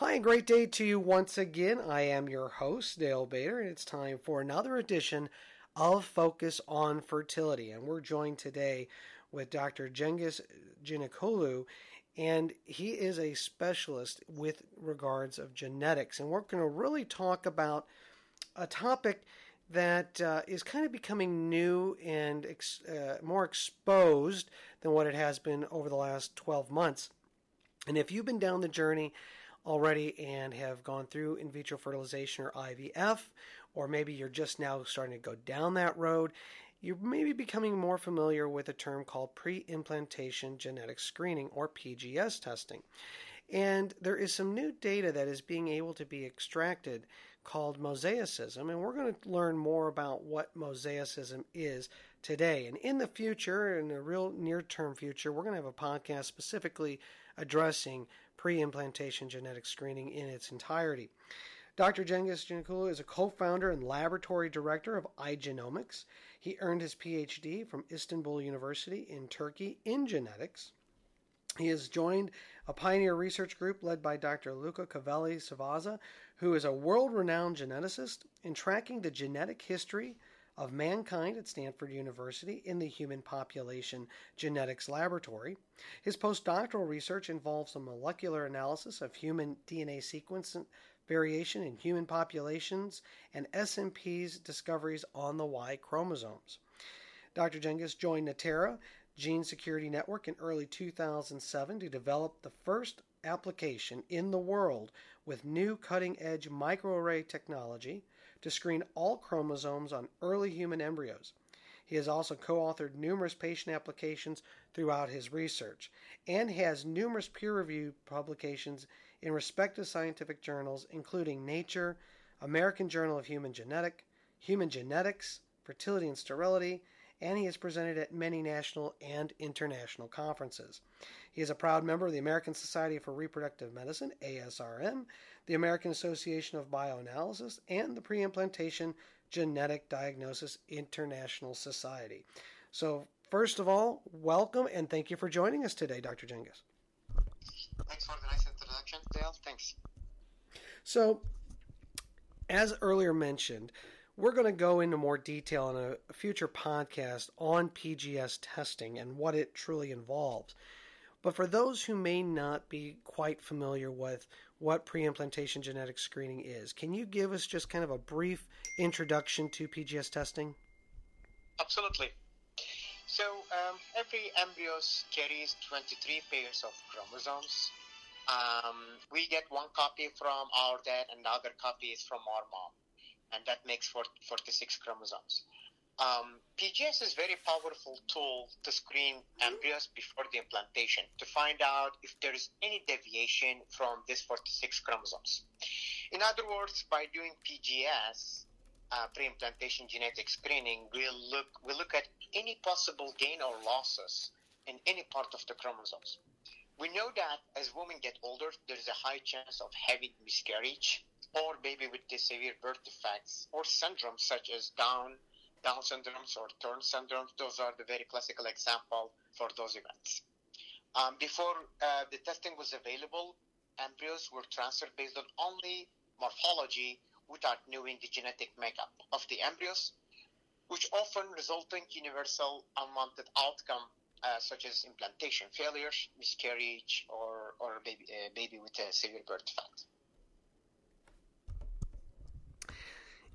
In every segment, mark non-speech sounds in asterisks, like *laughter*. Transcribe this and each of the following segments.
Hi, and great day to you once again. I am your host, Dale Bader, and it's time for another edition of Focus on Fertility. And we're joined today with Dr. Cengiz Cinnioglu, and he is a specialist with regards of genetics. And we're going to really talk about a topic that uh, is kind of becoming new and ex- uh, more exposed than what it has been over the last 12 months. And if you've been down the journey already and have gone through in vitro fertilization or IVF, or maybe you're just now starting to go down that road, you may be becoming more familiar with a term called pre implantation genetic screening or PGS testing. And there is some new data that is being able to be extracted called mosaicism, and we're going to learn more about what mosaicism is today. And in the future, in the real near term future, we're going to have a podcast specifically addressing pre implantation genetic screening in its entirety. Dr. Cengiz Cinnioglu is a co founder and laboratory director of Igenomix. He earned his PhD from Istanbul University in Turkey in genetics. He has joined a pioneer research group led by Dr. Luca Cavalli-Sforza, who is a world renowned geneticist in tracking the genetic history of mankind at Stanford University in the Human Population Genetics Laboratory. His postdoctoral research involves a molecular analysis of human DNA sequence variation in human populations and SNP's discoveries on the Y chromosomes. Dr. Cengiz joined Natera Gene Security Network in early 2007 to develop the first application in the world with new cutting edge microarray technology to screen all chromosomes on early human embryos. He has also co authored numerous patient applications throughout his research and has numerous peer reviewed publications in respective scientific journals, including Nature, American Journal of Human Genetic, Human Genetics, Fertility and Sterility, and he has presented at many national and international conferences. He is a proud member of the American Society for Reproductive Medicine, ASRM, the American Association of Bioanalysts, and the Preimplantation Genetic Diagnosis International Society. So, first of all, welcome and thank you for joining us today, Dr. Cengiz. Thanks for the nice introduction, Dale. Thanks. So, as earlier mentioned, we're going to go into more detail in a future podcast on PGS testing and what it truly involves. But for those who may not be quite familiar with what pre-implantation genetic screening is, can you give us just kind of a brief introduction to PGS testing? Absolutely. So um, every embryo carries 23 pairs of chromosomes. Um, we get one copy from our dad, and the other copy is from our mom and that makes for 46 chromosomes. Um, PGS is a very powerful tool to screen embryos before the implantation to find out if there is any deviation from these 46 chromosomes. In other words, by doing PGS, uh, pre-implantation genetic screening, we'll look we look at any possible gain or losses in any part of the chromosomes. We know that as women get older, there is a high chance of having miscarriage or baby with severe birth defects or syndromes such as Down, Down syndromes or Turner syndromes. Those are the very classical example for those events. Um, before uh, the testing was available, embryos were transferred based on only morphology without knowing the genetic makeup of the embryos, which often resulting in universal unwanted outcome uh, such as implantation failures, miscarriage, or, or baby, a baby with a severe birth defect.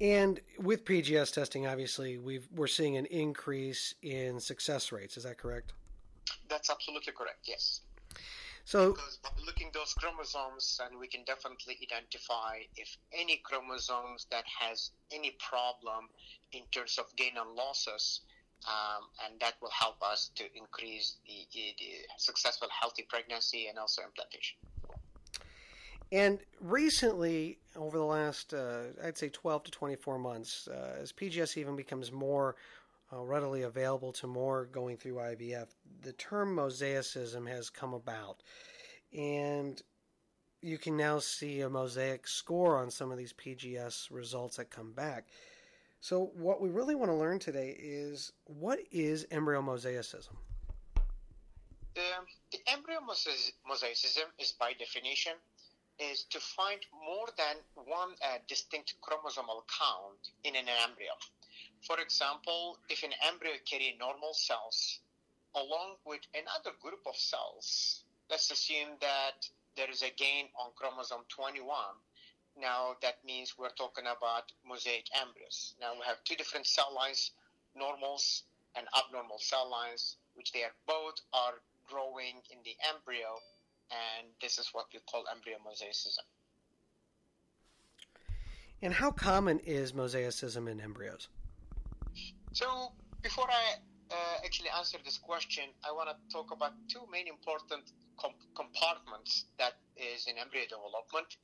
And with PGS testing, obviously, we are seeing an increase in success rates. Is that correct? That's absolutely correct. Yes. So, because by looking those chromosomes, and we can definitely identify if any chromosomes that has any problem in terms of gain and losses, um, and that will help us to increase the, the successful healthy pregnancy and also implantation. And recently, over the last, uh, I'd say 12 to 24 months, uh, as PGS even becomes more uh, readily available to more going through IVF, the term mosaicism has come about. And you can now see a mosaic score on some of these PGS results that come back. So, what we really want to learn today is what is embryo mosaicism? The, the embryo mosaicism is by definition is to find more than one uh, distinct chromosomal count in an embryo. For example, if an embryo carry normal cells along with another group of cells, let's assume that there is a gain on chromosome 21. Now that means we're talking about mosaic embryos. Now we have two different cell lines, normals and abnormal cell lines, which they are both are growing in the embryo and this is what we call embryo mosaicism. And how common is mosaicism in embryos? So, before I uh, actually answer this question, I want to talk about two main important comp- compartments that is in embryo development.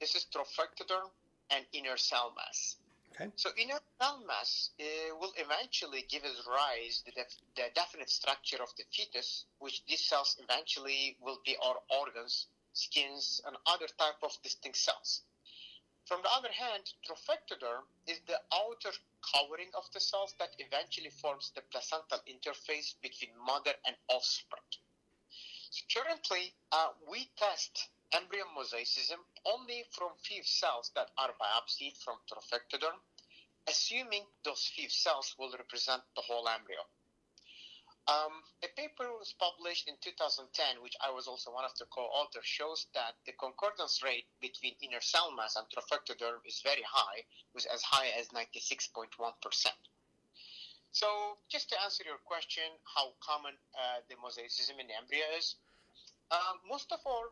This is trophectoderm and inner cell mass. Okay. So inner cell mass uh, will eventually give us rise the, def- the definite structure of the fetus, which these cells eventually will be our organs, skins, and other type of distinct cells. From the other hand, trophectoderm is the outer covering of the cells that eventually forms the placental interface between mother and offspring. So currently, uh, we test embryo mosaicism only from few cells that are biopsied from trophectoderm, assuming those few cells will represent the whole embryo. Um, a paper was published in 2010, which I was also one of the co-authors, shows that the concordance rate between inner cell mass and trophectoderm is very high, was as high as 96.1%. So, just to answer your question, how common uh, the mosaicism in embryo is, uh, most of our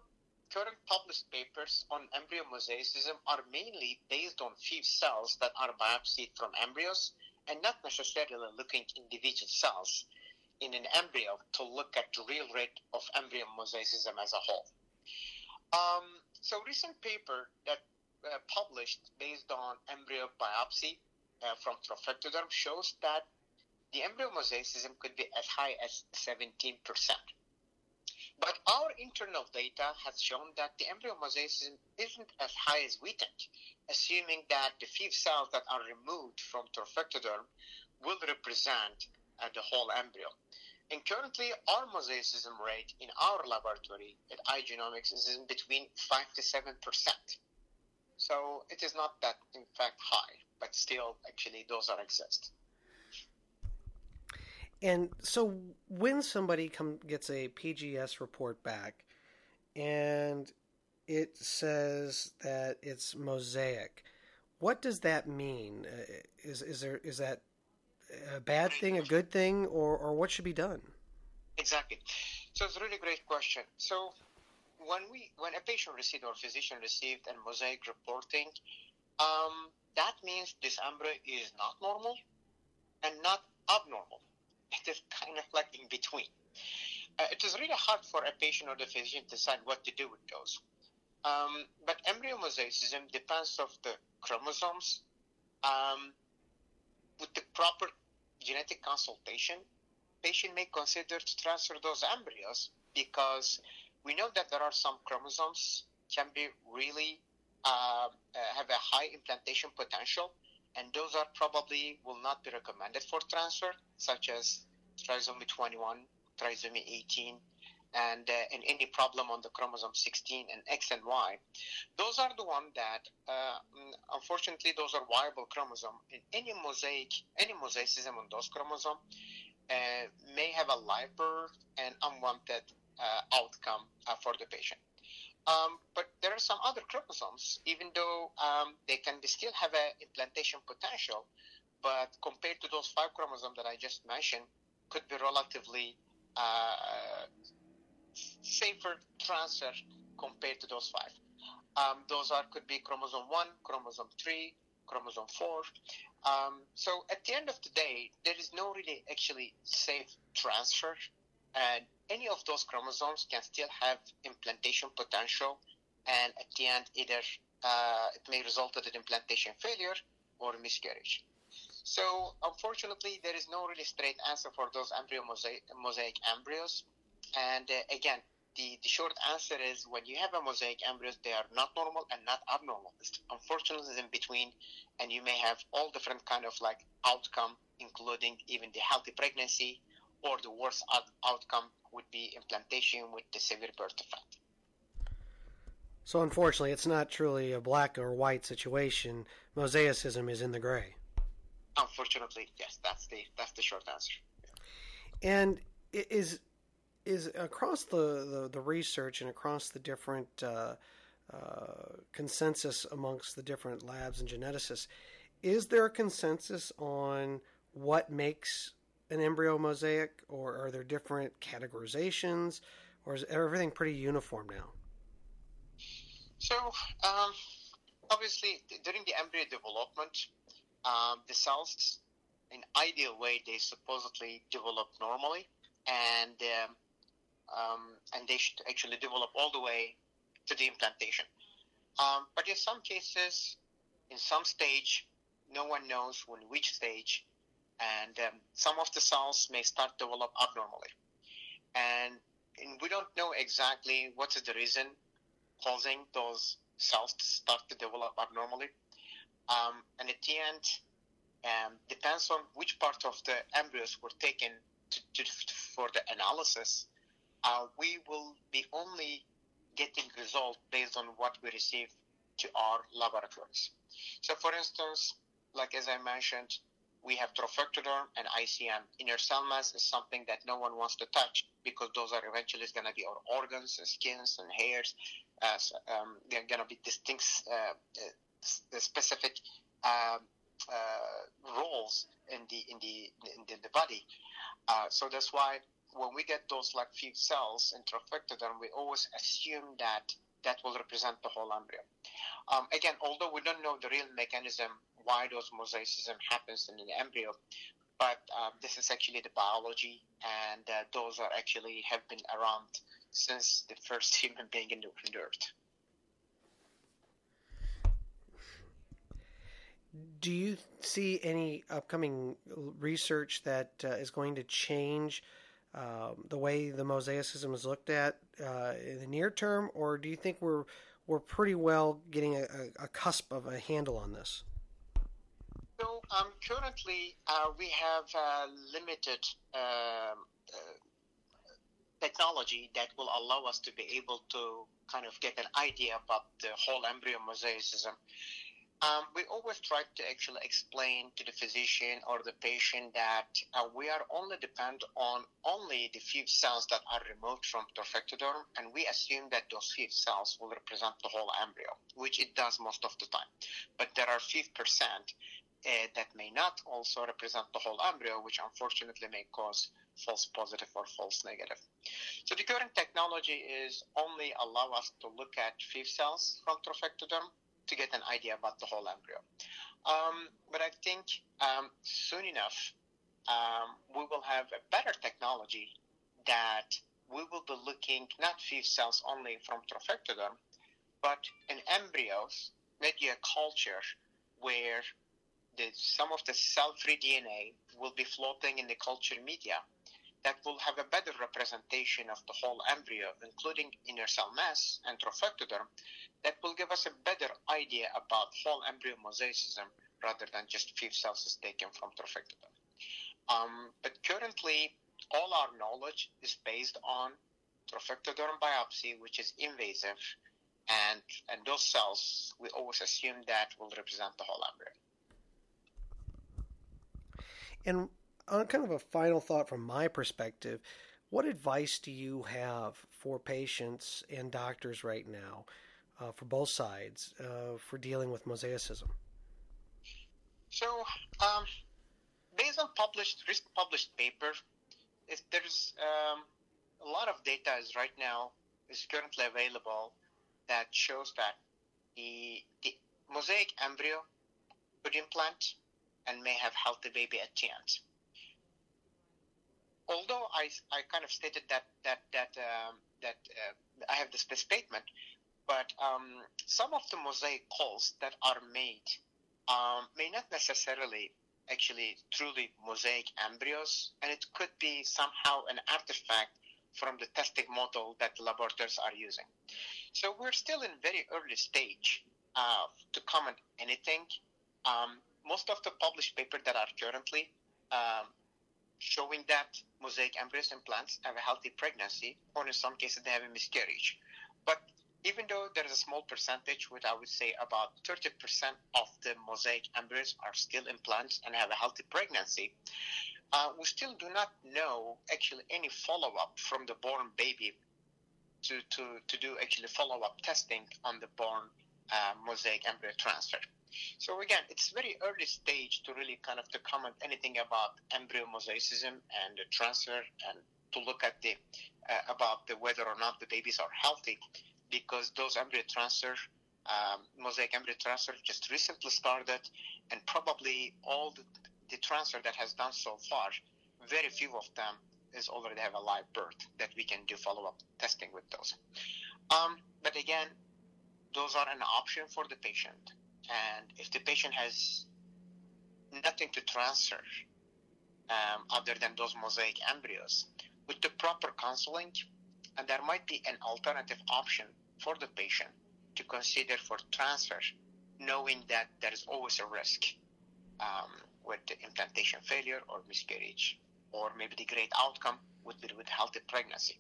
current published papers on embryo mosaicism are mainly based on few cells that are biopsied from embryos and not necessarily looking individual cells in an embryo to look at the real rate of embryo mosaicism as a whole. Um, so recent paper that uh, published based on embryo biopsy uh, from trophectoderm shows that the embryo mosaicism could be as high as 17%. But our internal data has shown that the embryo mosaicism isn't as high as we think, assuming that the few cells that are removed from trophectoderm will represent uh, the whole embryo. And currently, our mosaicism rate in our laboratory at Igenomix is in between 5 to 7%. So it is not that, in fact, high, but still, actually, those are exist. And so when somebody come gets a PGS report back and it says that it's mosaic, what does that mean? Uh, is is there is that a bad thing, a good thing, or or what should be done? Exactly. So it's a really great question. So when we when a patient received or physician received a mosaic reporting, um, that means this embryo is not normal and not abnormal it is kind of like in between. Uh, it is really hard for a patient or the physician to decide what to do with those. Um, but embryo mosaicism depends of the chromosomes. Um, with the proper genetic consultation, patient may consider to transfer those embryos because we know that there are some chromosomes can be really uh, uh, have a high implantation potential and those are probably will not be recommended for transfer, such as trisomy 21, trisomy 18, and, uh, and any problem on the chromosome 16 and X and Y. Those are the ones that, uh, unfortunately, those are viable chromosome. And any mosaic, any mosaicism on those chromosome uh, may have a live birth and unwanted uh, outcome uh, for the patient. Um, but there are some other chromosomes, even though um, they can still have an implantation potential, but compared to those five chromosomes that I just mentioned, could be relatively uh, safer transfer compared to those five. Um, those are could be chromosome one, chromosome three, chromosome four. Um, so at the end of the day, there is no really actually safe transfer and any of those chromosomes can still have implantation potential, and at the end, either uh, it may result in implantation failure or miscarriage. So, unfortunately, there is no really straight answer for those embryo mosaic, mosaic embryos. And uh, again, the, the short answer is when you have a mosaic embryos, they are not normal and not abnormal. Unfortunately, it's unfortunately in between, and you may have all different kind of like outcome, including even the healthy pregnancy, or the worst out- outcome would be implantation with the severe birth defect. So unfortunately, it's not truly a black or white situation. Mosaicism is in the gray. Unfortunately, yes, that's the that's the short answer. And is is across the, the, the research and across the different uh, uh, consensus amongst the different labs and geneticists, is there a consensus on what makes an embryo mosaic, or are there different categorizations, or is everything pretty uniform now? So, um, obviously, during the embryo development, um, the cells, in ideal way, they supposedly develop normally, and um, um, and they should actually develop all the way to the implantation. Um, but in some cases, in some stage, no one knows when which stage, and um, some of the cells may start to develop abnormally, and, and we don't know exactly what is the reason causing those cells to start to develop abnormally. Um, and at the end, um, depends on which part of the embryos were taken to, to, for the analysis. Uh, we will be only getting results based on what we receive to our laboratories. So, for instance, like as I mentioned, we have trophectoderm and ICM. Inner cell mass is something that no one wants to touch because those are eventually going to be our organs, and skins, and hairs. Uh, um, they're going to be distinct, uh, uh, specific um, uh, roles in the in the in the body. Uh, so that's why when we get those like few cells in trophectoderm, we always assume that that will represent the whole embryo. Um, again, although we don't know the real mechanism why those mosaicism happens in the embryo, but um, this is actually the biology, and uh, those are actually have been around since the first *laughs* human being in the, earth. Do you see any upcoming research that uh, is going to change um, the way the mosaicism is looked at uh, in the near term, or do you think we're we're pretty well getting a, a cusp of a handle on this? Um, currently, uh, we have uh, limited um, uh, technology that will allow us to be able to kind of get an idea about the whole embryo mosaicism. Um, we always try to actually explain to the physician or the patient that uh, we are only depend on only the few cells that are removed from trophectoderm, and we assume that those few cells will represent the whole embryo, which it does most of the time. But there are few percent uh, that may not also represent the whole embryo, which unfortunately may cause false positive or false negative. So the current technology is only allow us to look at few cells from trophectoderm to get an idea about the whole embryo. Um, but I think um, soon enough, um, we will have a better technology that we will be looking not few cells only from trophectoderm, but in embryos, maybe a culture where the, some of the cell-free DNA will be floating in the culture media that will have a better representation of the whole embryo, including inner cell mass and trophectoderm, that will give us a better idea about whole embryo mosaicism rather than just few cells taken from trophectoderm. Um, but currently, all our knowledge is based on trophectoderm biopsy, which is invasive, and and those cells we always assume that will represent the whole embryo. And on kind of a final thought from my perspective, what advice do you have for patients and doctors right now, uh, for both sides, uh, for dealing with mosaicism? So, um, based on published, recent published paper, there's um, a lot of data is right now is currently available that shows that the, the mosaic embryo could implant and may have healthy baby at the end although I, I kind of stated that that that um, that uh, I have this statement, but um, some of the mosaic calls that are made um, may not necessarily actually truly mosaic embryos, and it could be somehow an artifact from the testing model that laboratories are using. So we're still in very early stage uh, to comment anything. Um, most of the published papers that are currently um, showing that mosaic embryos implants have a healthy pregnancy, or in some cases they have a miscarriage. But even though there is a small percentage, which I would say about 30% of the mosaic embryos are still implants and have a healthy pregnancy, uh, we still do not know actually any follow up from the born baby to, to, to do actually follow up testing on the born uh, mosaic embryo transfer. So again, it's very early stage to really kind of to comment anything about embryo mosaicism and the transfer and to look at the uh, about the whether or not the babies are healthy because those embryo transfer um, mosaic embryo transfer just recently started and probably all the, the transfer that has done so far very few of them is already have a live birth that we can do follow-up testing with those. Um, but again those are an option for the patient and if the patient has nothing to transfer um, other than those mosaic embryos, with the proper counseling, and there might be an alternative option for the patient to consider for transfer, knowing that there is always a risk um, with implantation failure or miscarriage, or maybe the great outcome would be with healthy pregnancy.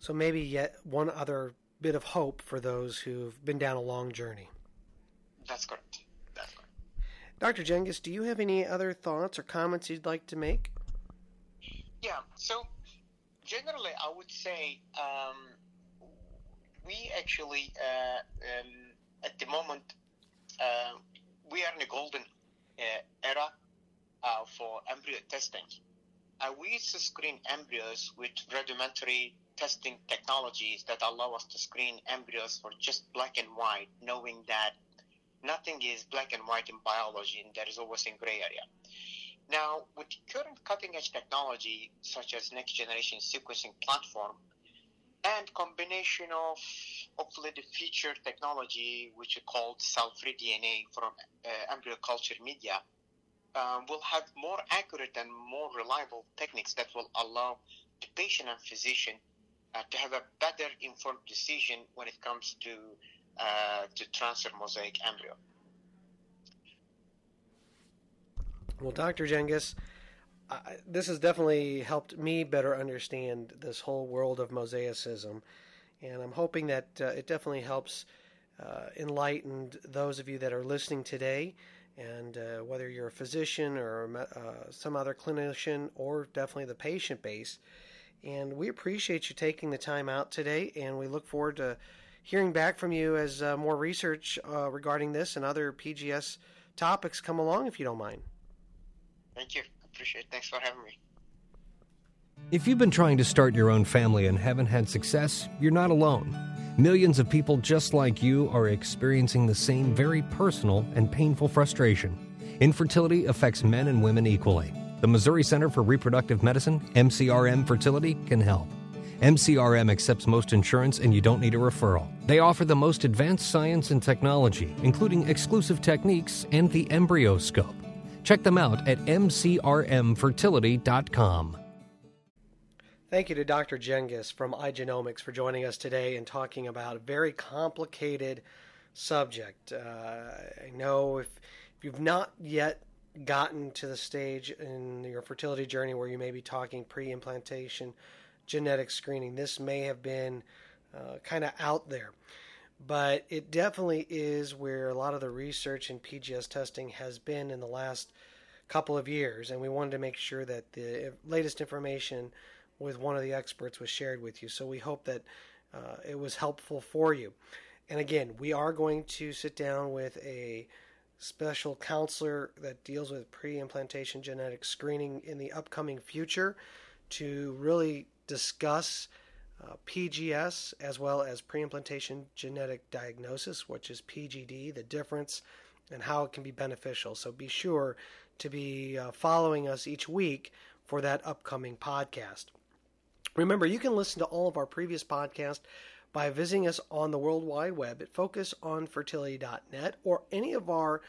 So maybe yet one other bit of hope for those who've been down a long journey. That's correct. That's correct. Dr. Cengiz, do you have any other thoughts or comments you'd like to make? Yeah, so generally, I would say um, we actually, uh, um, at the moment, uh, we are in a golden uh, era uh, for embryo testing. Uh, we used to screen embryos with rudimentary testing technologies that allow us to screen embryos for just black and white, knowing that nothing is black and white in biology and there is always a gray area. Now, with current cutting edge technology, such as next generation sequencing platform, and combination of hopefully the future technology, which is called cell-free DNA from uh, embryo culture media, um, will have more accurate and more reliable techniques that will allow the patient and physician uh, to have a better informed decision when it comes to uh, to transfer mosaic embryo. Well, Dr. Cengiz, this has definitely helped me better understand this whole world of mosaicism, and I'm hoping that uh, it definitely helps uh, enlighten those of you that are listening today. And uh, whether you're a physician or some other clinician, or definitely the patient base, and we appreciate you taking the time out today, and we look forward to hearing back from you as uh, more research uh, regarding this and other PGS topics come along, if you don't mind. Thank you. Appreciate it. Thanks for having me. If you've been trying to start your own family and haven't had success, you're not alone. Millions of people just like you are experiencing the same very personal and painful frustration. Infertility affects men and women equally. The Missouri Center for Reproductive Medicine, MCRM Fertility, can help. MCRM accepts most insurance and you don't need a referral. They offer the most advanced science and technology, including exclusive techniques and the EmbryoScope. Check them out at mcrmfertility.com. Thank you to Dr. Cengiz from Igenomix for joining us today and talking about a very complicated subject. Uh, I know if, if you've not yet gotten to the stage in your fertility journey where you may be talking pre implantation genetic screening, this may have been uh, kind of out there. But it definitely is where a lot of the research in PGS testing has been in the last couple of years. And we wanted to make sure that the latest information with one of the experts was shared with you. So we hope that uh, it was helpful for you. And again, we are going to sit down with a special counselor that deals with pre implantation genetic screening in the upcoming future to really discuss uh, PGS as well as pre implantation genetic diagnosis, which is PGD, the difference, and how it can be beneficial. So be sure to be uh, following us each week for that upcoming podcast. Remember, you can listen to all of our previous podcasts by visiting us on the World Wide Web at focusonfertility.net or any of our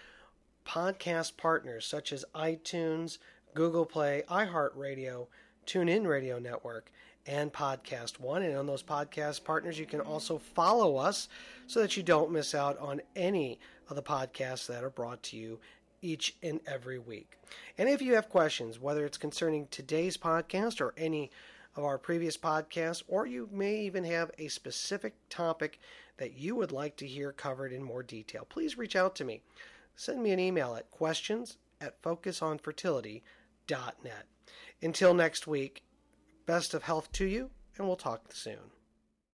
podcast partners such as iTunes, Google Play, iHeartRadio, TuneIn Radio Network, and Podcast One. And on those podcast partners, you can also follow us so that you don't miss out on any of the podcasts that are brought to you each and every week. And if you have questions, whether it's concerning today's podcast or any of our previous podcasts, or you may even have a specific topic that you would like to hear covered in more detail, please reach out to me. Send me an email at questions at focusonfertility.net. Until next week, best of health to you, and we'll talk soon.